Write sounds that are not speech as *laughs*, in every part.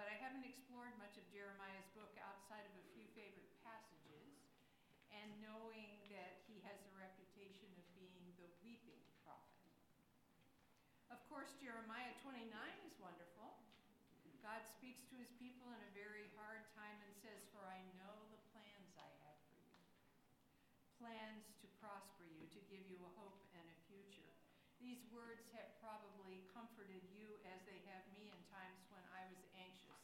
but I haven't explored much of Jeremiah's book outside of a few favorite passages, and knowing that he has a reputation of being the weeping prophet. Of course, Jeremiah 29 is wonderful. God speaks to his people in a very hard time and says, For I know the plans I have for you plans to prosper you, to give you a hope and a future. These words have probably comforted you as they have me in times when I was anxious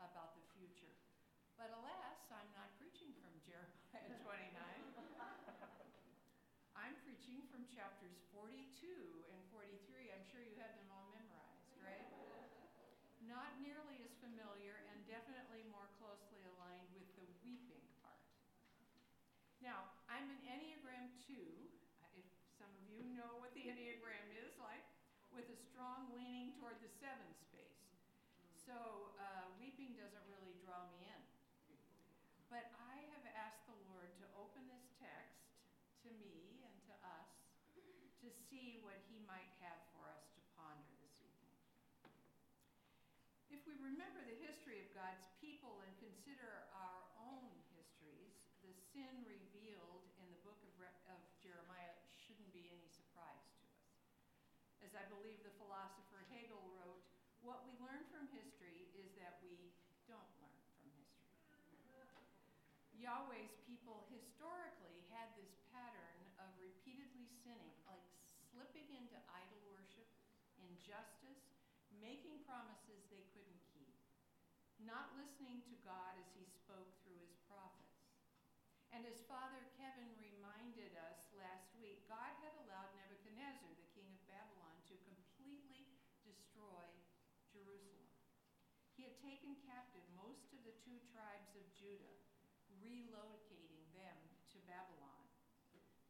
about the future. But alas, I'm not preaching from Jeremiah 29. I'm preaching from chapters 42 and 43. I'm sure you have them all memorized, right? Not nearly as familiar and definitely more closely aligned with the weeping part. Now, I'm an Enneagram 2, uh, if some of you know what the Enneagram is like, with a strong leaning toward the seven space. So uh, weeping doesn't really draw me in. But I have asked the Lord to open this text to me and to us to see what He might have for us to ponder this evening. If we remember the history of God's people and consider our own histories, the sin revealed in the book of, Re- of Jeremiah shouldn't be any surprise to us. As I believe the philosopher Hegel wrote, what we learn from history is that we don't learn from history. Yahweh's people historically had this pattern of repeatedly sinning, like slipping into idol worship, injustice, making promises they couldn't keep, not listening to God as he spoke through his prophets. And as Father Kevin reminded us last week, God had allowed Nebuchadnezzar, the king of Babylon, to completely destroy Jerusalem. He had taken captive most of the two tribes of Judah, relocating them to Babylon.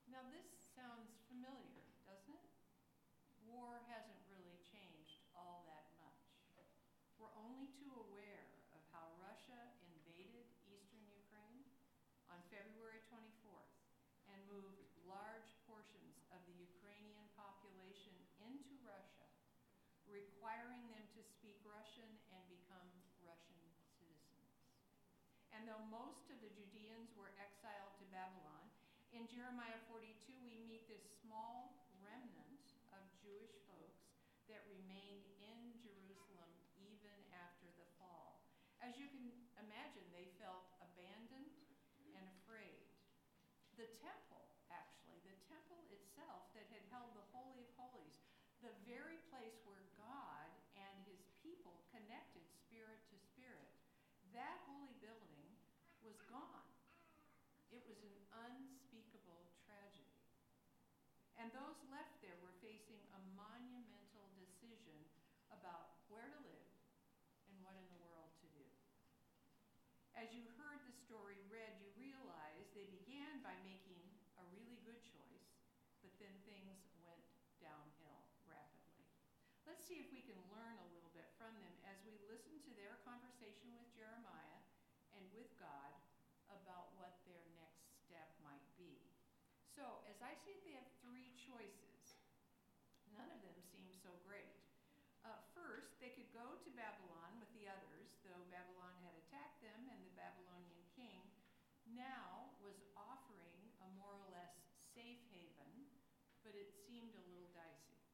Now, this sounds familiar, doesn't it? war hasn't really changed all that much. We're only too aware of how Russia invaded eastern Ukraine on February 24th and moved large portions of the Ukrainian population into Russia, requiring them to speak Russian and become Russian citizens. And though most of the Judeans were exiled to Babylon, in Jeremiah 42, we meet this small remnant of Jewish folks that remained in Jerusalem even after the fall. As you can imagine, they felt abandoned and afraid. The temple, actually, the temple itself that had held the Holy of Holies, the very place where God and his people connected spirit to spirit, that holy building was gone. It was an unspeakable tragedy. And those left there were facing a monumental decision about where to live and what in the world to do. As you heard the story read, you realize they began by making a really good choice, but then things went downhill rapidly. Let's see if we can learn a little bit from them as we listen to their conversation with Jeremiah and with God about what their next step might be. So, as I see it, they have three choices. None of them seem so great. Uh, first, they could go to Babylon with the others, though Babylon had attacked them, and the Babylonian king now was offering a more or less safe haven, but it seemed a little dicey.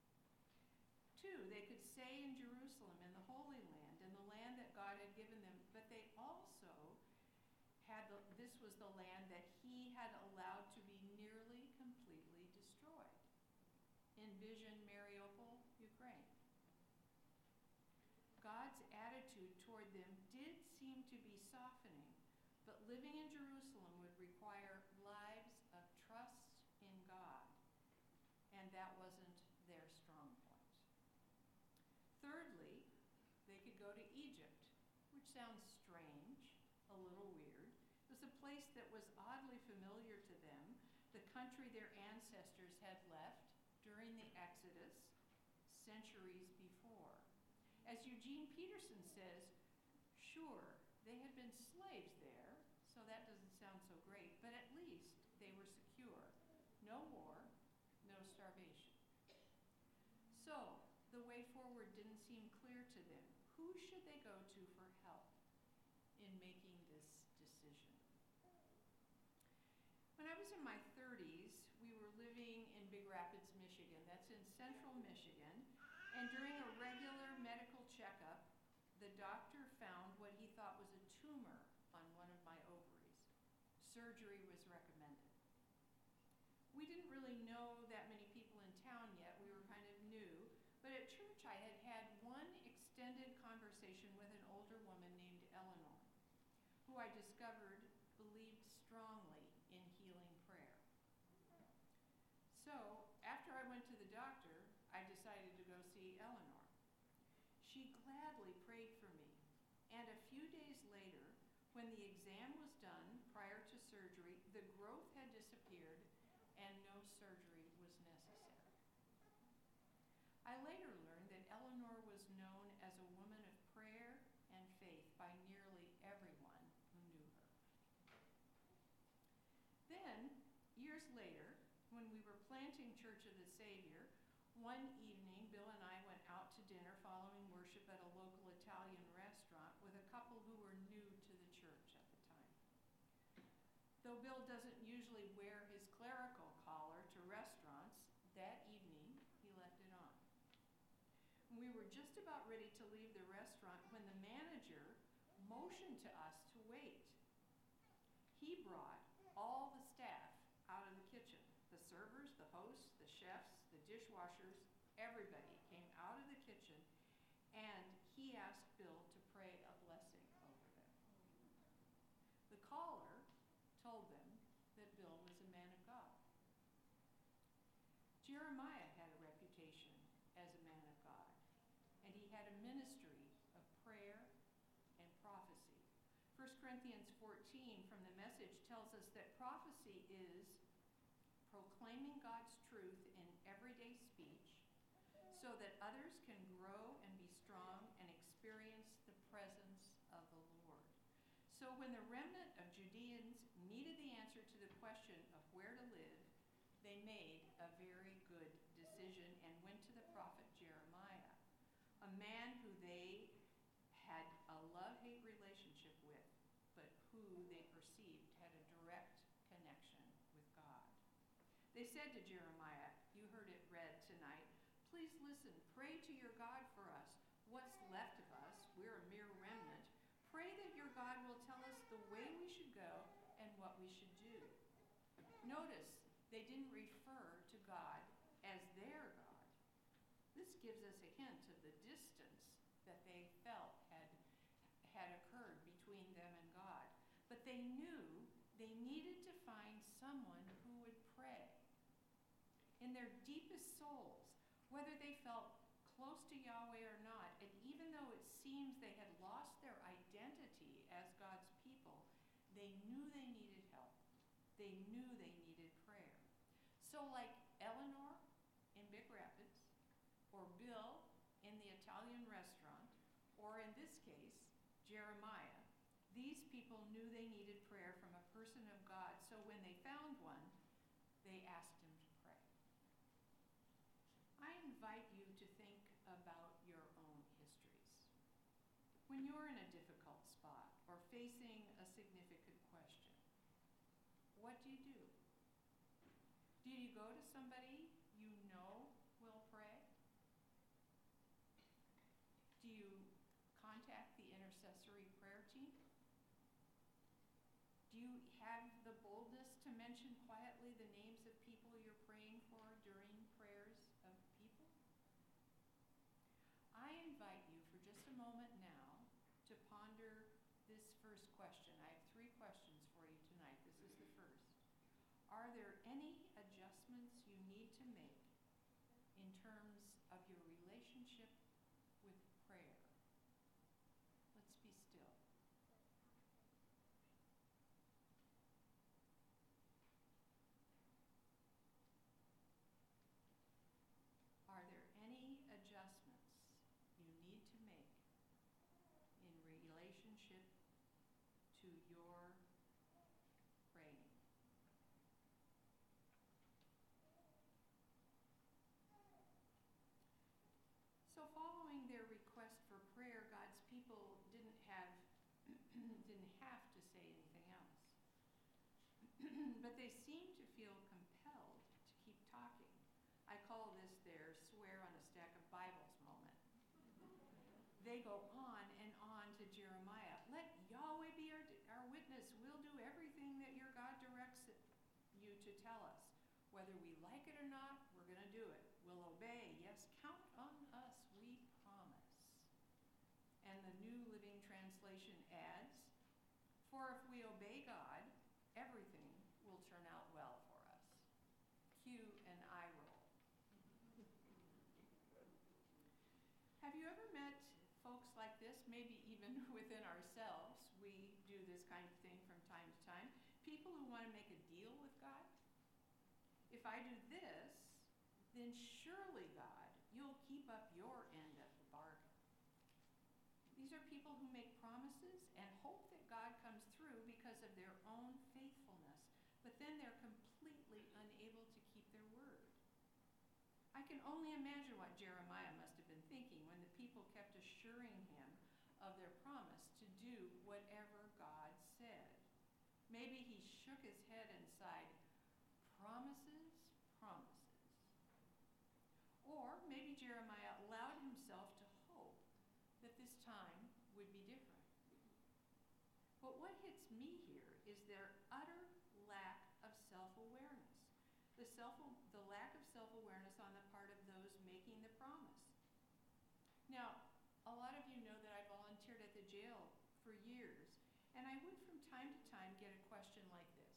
Two, they could stay in Jerusalem, in the Holy Land, in the land that God had given them, but they also had the, this was the land that he had allowed to be nearly completely destroyed. Envision Mariupol, Ukraine. God's attitude toward them did seem to be softening, but living in Jerusalem would require lives of trust in God, and that wasn't their strong point. Thirdly, they could go to Egypt, which sounds strange a little weird. It was a place that was oddly familiar to them, the country their ancestors had left during the Exodus centuries before. As Eugene Peterson says, sure, they had been slaves there, so that doesn't sound so great, but at least they were secure. No war, no starvation. So, the way forward didn't seem clear to them. Who should they go to for help in making this decision? When I was in my central Michigan. And during a regular medical checkup, the doctor found what he thought was a tumor on one of my ovaries. Surgery was recommended. We didn't really know that many people in town yet. We were kind of new. But at church, I had had one extended conversation with an older woman named Eleanor, who I discovered believed strongly in healing prayer. So, after I went to the doctor, I decided to go see Eleanor. She gladly prayed for me, and a few days later, when the exam was done prior to surgery, the growth had disappeared and no surgery was necessary. I later learned that Eleanor was known as a woman of prayer and faith by nearly everyone who knew her. Then, years later, when we were planting Church of the Savior, one evening Bill and I went out to dinner following worship at a local Italian restaurant with a couple who were new to the church at the time. Though Bill doesn't usually wear his clerical collar to restaurants, that evening he left it on. We were just about ready to leave the restaurant when the manager motioned to us to wait. He brought all the staff out of the kitchen the servers, the hosts, the chefs, the dishwashers, everybody came out of the kitchen and he asked Bill to pray a blessing over them. The caller told them that Bill was a man of God. Jeremiah had a reputation as a man of God, and he had a ministry of prayer and prophecy. 1 Corinthians 14 from the message tells us that prophecy is proclaiming God's truth in everyday speech so that others can grow and be strong and experience the presence of the Lord. So when the remnant of Judeans needed the answer to the question of where to live, they made a very good decision and went to the prophet Jeremiah, a man who they had a love hate relationship with, but who they perceived had a direct connection with God. They said to Jeremiah, You heard it read tonight, please listen, pray to your God for us. What's left of us, we're a mere remnant. Pray that your God will tell us the way we should go and what we should do. Notice they didn't refer to God as their God. This gives us a hint of the distance that they felt had, had occurred between them and God. But they knew they needed to find someone who would pray. In their deepest souls, whether they felt close to Yahweh or not, and even though it seems they had lost their identity as God's people, they knew they needed help. They knew they needed prayer. So, like Eleanor in Big Rapids, or Bill in the Italian restaurant, or in this case, Jeremiah, these people knew they needed prayer from a person of God. So, when they found one, they asked him to pray. I invite you to think about your own histories. When you're in a difficult spot or facing a significant question, what do you do? Do you go to somebody you know will pray? Do you contact the intercessory prayer team? Do you have the boldness to mention quietly the names of people you're praying for during prayers of people? I invite you for just a moment now to ponder this first question. I have three questions for you tonight. This is the first. Are there any adjustments you need to make in terms of your relationship with prayer? Let's be still. Are there any adjustments you need to make in relationship to your praying? So following their request for prayer, God's people didn't have didn't have to say anything else. but they they seem to feel compelled to keep talking. I call this their swear on a stack of Bibles moment. They go on and on to Jeremiah. Let Yahweh be our, our witness. We'll do everything that your God directs it, you to tell us. Whether we like it or not, we're going to do it. We'll obey. Yes, count on us, we promise. And the New Living Translation adds For if we obey God, everything will turn out well for us. Cue an eye roll. *laughs* Have you ever met folks like this? Maybe even within ourselves, we do this kind of thing from time to time. People who want to make a deal with God. If I do this, then surely, God, you'll keep up your end of the bargain. These are people who make promises and hope that God comes through because of their own faithfulness, but then they're completely unable to keep their word. I can only imagine what Jeremiah must have been thinking when the people kept assuring him of their promise to do whatever God said. Maybe he shook his head and sighed, Promises, promises. Or maybe Jeremiah allowed himself to hope that this time would be different. But what hits me here is their utter lack of self awareness. The, the lack of self awareness on the part of those making the promise. Now, a lot of you know that I volunteered at the jail for years, and I would from time to time get a question like this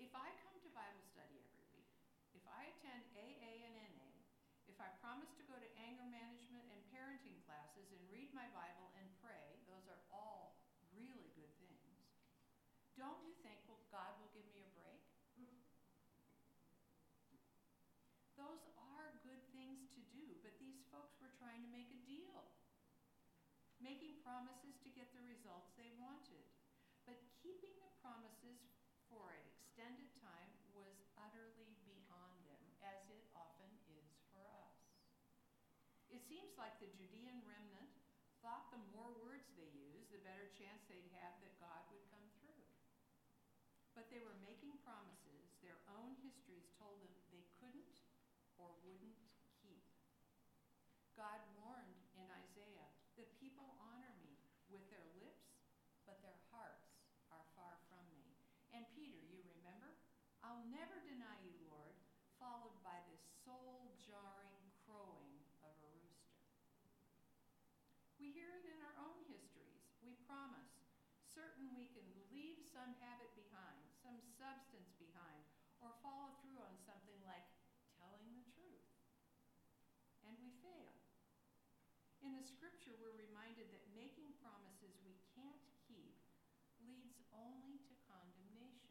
If I come to Bible study every week, if I attend AA and NA, if I promise to go to anger management and parenting classes and read my Bible and pray, those are all really good things. Don't you think, well, God will give me a break? Those are good things to do, but these folks were trying to make a deal, making promises to get the results they wanted. But keeping the promises for an extended time was utterly beyond them, as it often is for us. It seems like the Judean remnant thought the more words they used, the better chance they'd have that God would come through. But they were making promises their own histories told them they couldn't or wouldn't keep. God warned in Isaiah, The people honor me with their lips, but their hearts are far from me. And Peter, you remember? I'll never deny you, Lord, followed by this soul jarring crowing of a rooster. We hear it in our own histories. We promise, certain we can leave some habit behind, some substance behind, or follow through on something like telling the truth. And we fail. In the scripture, we're reminded that making promises we can't keep leads only to condemnation.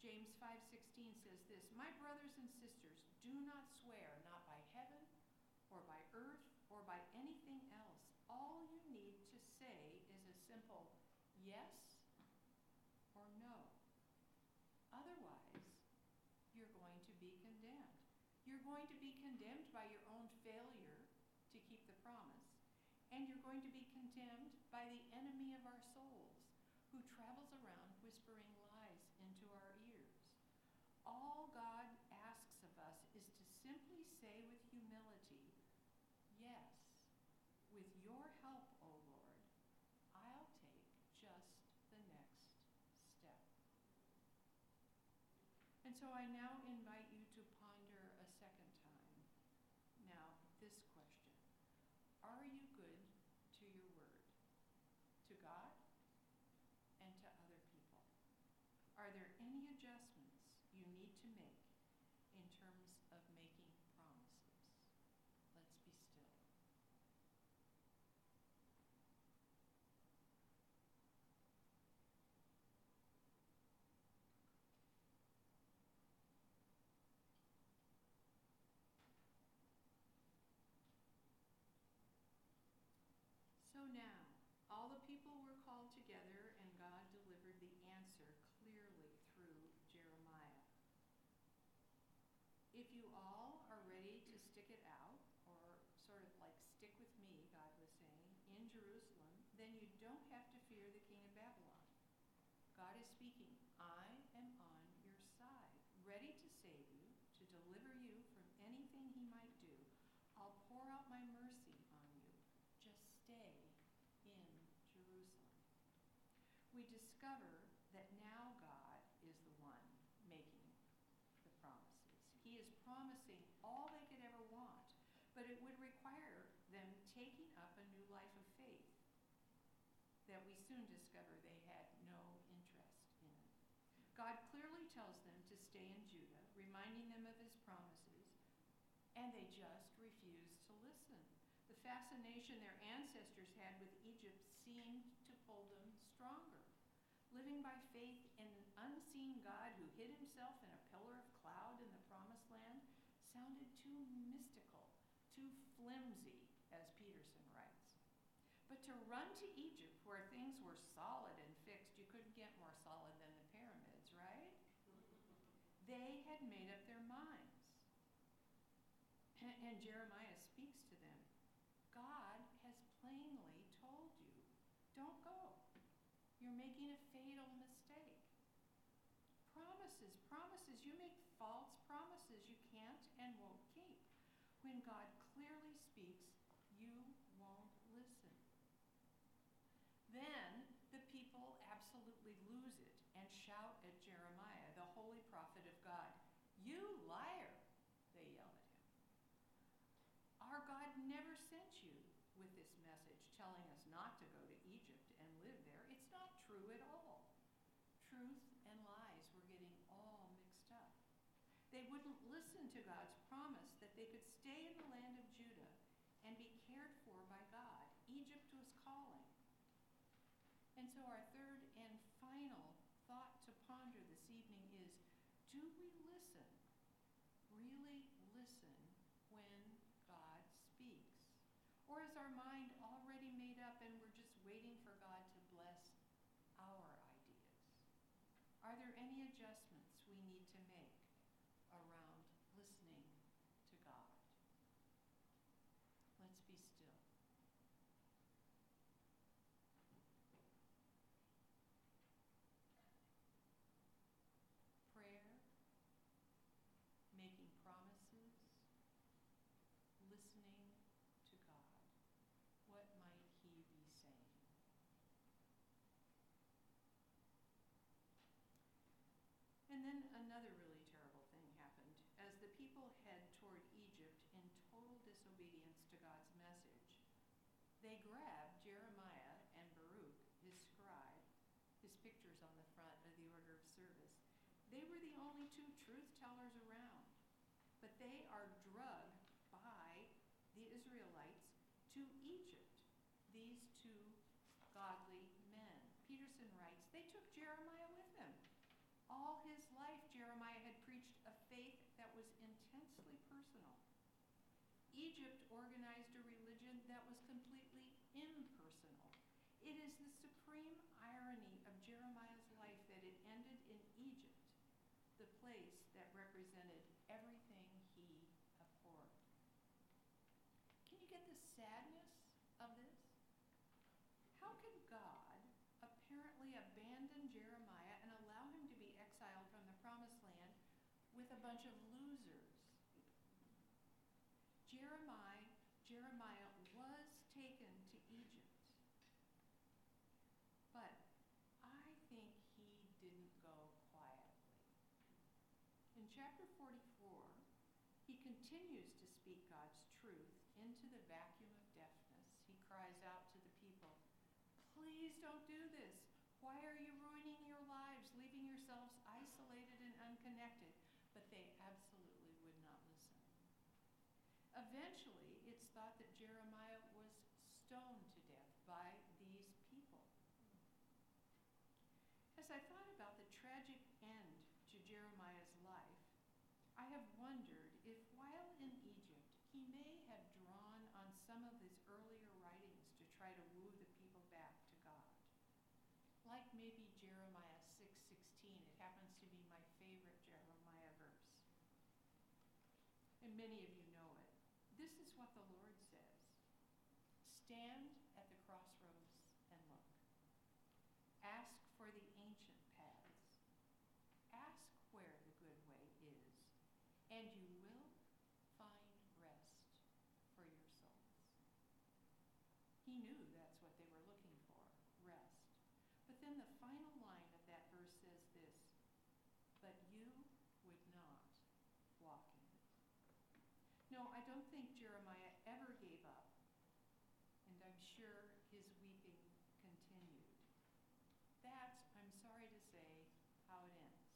James 5:16 says this, "My brothers and sisters, do not swear not by heaven or by earth or by anything else. All you need to say is a simple yes or no. Otherwise, you're going to be condemned. You're going to be condemned by your own failure to keep the promise, and you're going to be condemned by the enemy of our souls who travels around whispering lies into our ears. All God asks of us is to simply say with humility, Yes, with your help, O Lord, I'll take just the next step. And so I now invite you to ponder a second time. Now, this question. Are you good to your word, to God, if you all are ready to stick it out, or sort of like stick with me, God was saying, in Jerusalem, then you don't have to fear the king of Babylon. God is speaking, I am on your side, ready to save you, to deliver you from anything he might do. I'll pour out my mercy on you. Just stay in Jerusalem. We discover that now soon discover they had no interest in. God clearly tells them to stay in Judah, reminding them of his promises, and they just refuse to listen. The fascination their ancestors had with Egypt seemed to pull them stronger. Living by faith in an unseen God who hid himself in a pillar of cloud in the promised land sounded too mystical, too flimsy, as Peterson writes. But to run to Egypt, where things were solid and fixed, you couldn't get more solid than the pyramids, right? They made up their minds. And, and Jeremiah speaks to them God has plainly told you, don't go. You're making a fatal mistake. Promises, promises. You make false promises you can't and won't keep. When God clearly speaks, you won't listen. Then the people absolutely lose it and shout at Jeremiah, the holy prophet of God. You liar, they yell at him. Our God never sent you with this message telling us not to go to Egypt and live there. It's not true at all. Truth and lies were getting all mixed up. They wouldn't listen to God's promise that they could stay in the land of Judah and be cared for by God. Egypt was calling. And so, our third and final thought to ponder this evening is do we listen? Really listen when God speaks? Or is our mind we're just waiting for God to bless our ideas? Are there any adjustments we need to make around listening to God? Let's be still. Prayer, making promises, listening to God. What might He be saying? And then another really terrible thing happened. As the people head toward Egypt in total disobedience to God's message, they grabbed Jeremiah and Baruch, his scribe, his pictures on the front of the order of service. They were the only two truth tellers around, but they are drugged by the Israelites to Egypt, these two godly men. Peterson writes, they took Jeremiah with them. All his life, Jeremiah had preached a faith that was intensely personal. Egypt organized a religion that was completely impersonal. It is the supreme irony of Jeremiah's life that it ended in Egypt, the place that represented everything he abhorred. Can you get the sadness of this? How could God apparently abandon Jeremiah and allow him to be exiled from the promised land with a bunch of? Jeremiah, Jeremiah was taken to Egypt. But I think he didn't go quietly. In chapter 44, he continues to speak God's truth into the vacuum of deafness. He cries out to the people, Please don't do this. Why are you ruining your lives, leaving yourselves isolated and unconnected? But they absolutely would not listen. Eventually, it's thought that Jeremiah was stoned to death by these people. As I thought about the tragic end to Jeremiah's life, I have wondered if while in Egypt he may have drawn on some of his earlier writings to try to woo the people back to God. Like maybe Jeremiah 6:16. It happens to be my favorite Jeremiah verse. And many of you is what the Lord says. Stand at the crossroads and look. Ask for the ancient paths. Ask where the good way is, and you he knew that's what they were looking for rest. But then the final line of that verse says this But you would not walk in it. No, I don't think Jeremiah ever gave up, and I'm sure his weeping continued. That's, I'm sorry to say, how it ends.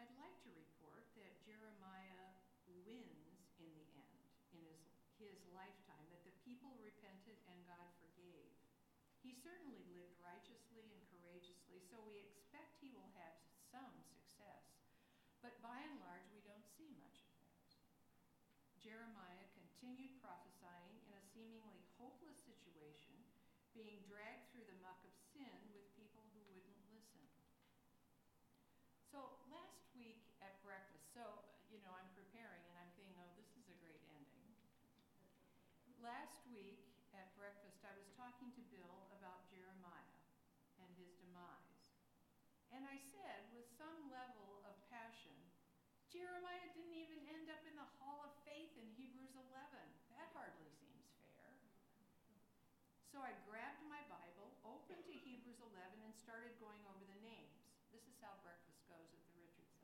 I'd like to report that Jeremiah wins in the end, in his, his lifetime, that the people repented and God forgave. He certainly lived righteously and courageously, so we expect he will have some success. But by and large, we don't see much of that. Jeremiah continued prophesying in a seemingly hopeless situation, being dragged through the muck of sin with people who wouldn't listen. So last week at breakfast, so, you know, I'm preparing and I'm thinking, oh, this is a great ending. Last week at breakfast, I was talking to Bill about Jeremiah and his demise. And I said, with some level of passion, Jeremiah didn't even end up in the hall of faith in Hebrews 11. That hardly seems fair. So I grabbed my Bible, opened to Hebrews 11, and started going over the names. This is how breakfast goes at the Richardson.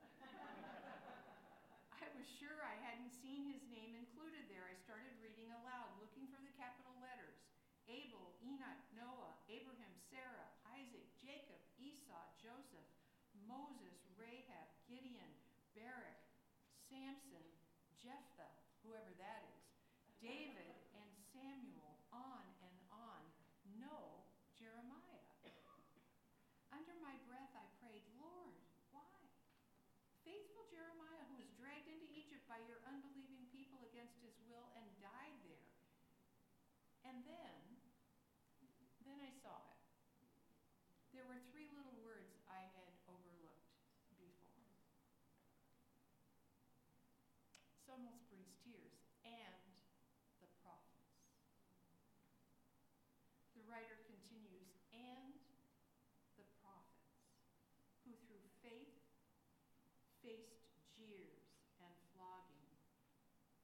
I was sure I hadn't seen his name included there. I started reading aloud, looking for the capital letters Abel, Enoch, Noah, Abraham, Sarah, Isaac, Jacob, Esau, Joseph, Moses, Rahab, Gideon, Barak, Samson, Jephthah, whoever that is, David, and Samuel, on and on. No Jeremiah. Under my breath, I prayed, Lord, why? Faithful Jeremiah, who was dragged into Egypt by your unbelieving people against his will and died there. And then, then I saw it. There were three little words I had overlooked before. This almost brings tears. And the prophets. The writer continues, and the prophets, who through faith faced jeers and flogging,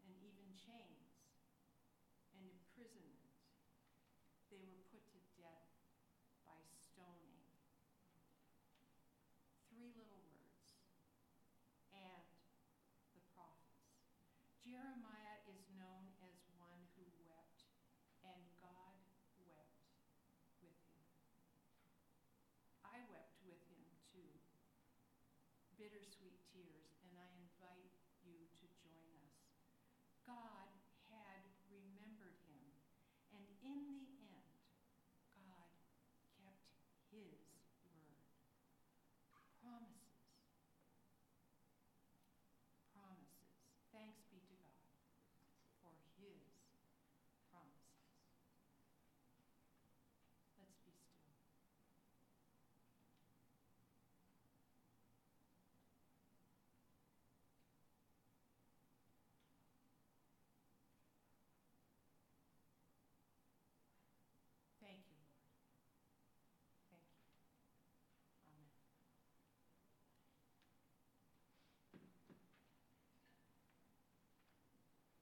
and even chains and imprisonment. They were put to death by stoning. Three little words. And the prophets. Jeremiah is known as one who wept, and God wept with him. I wept with him too. Bittersweet tears, and I invite you to join us. God had remembered him, and in the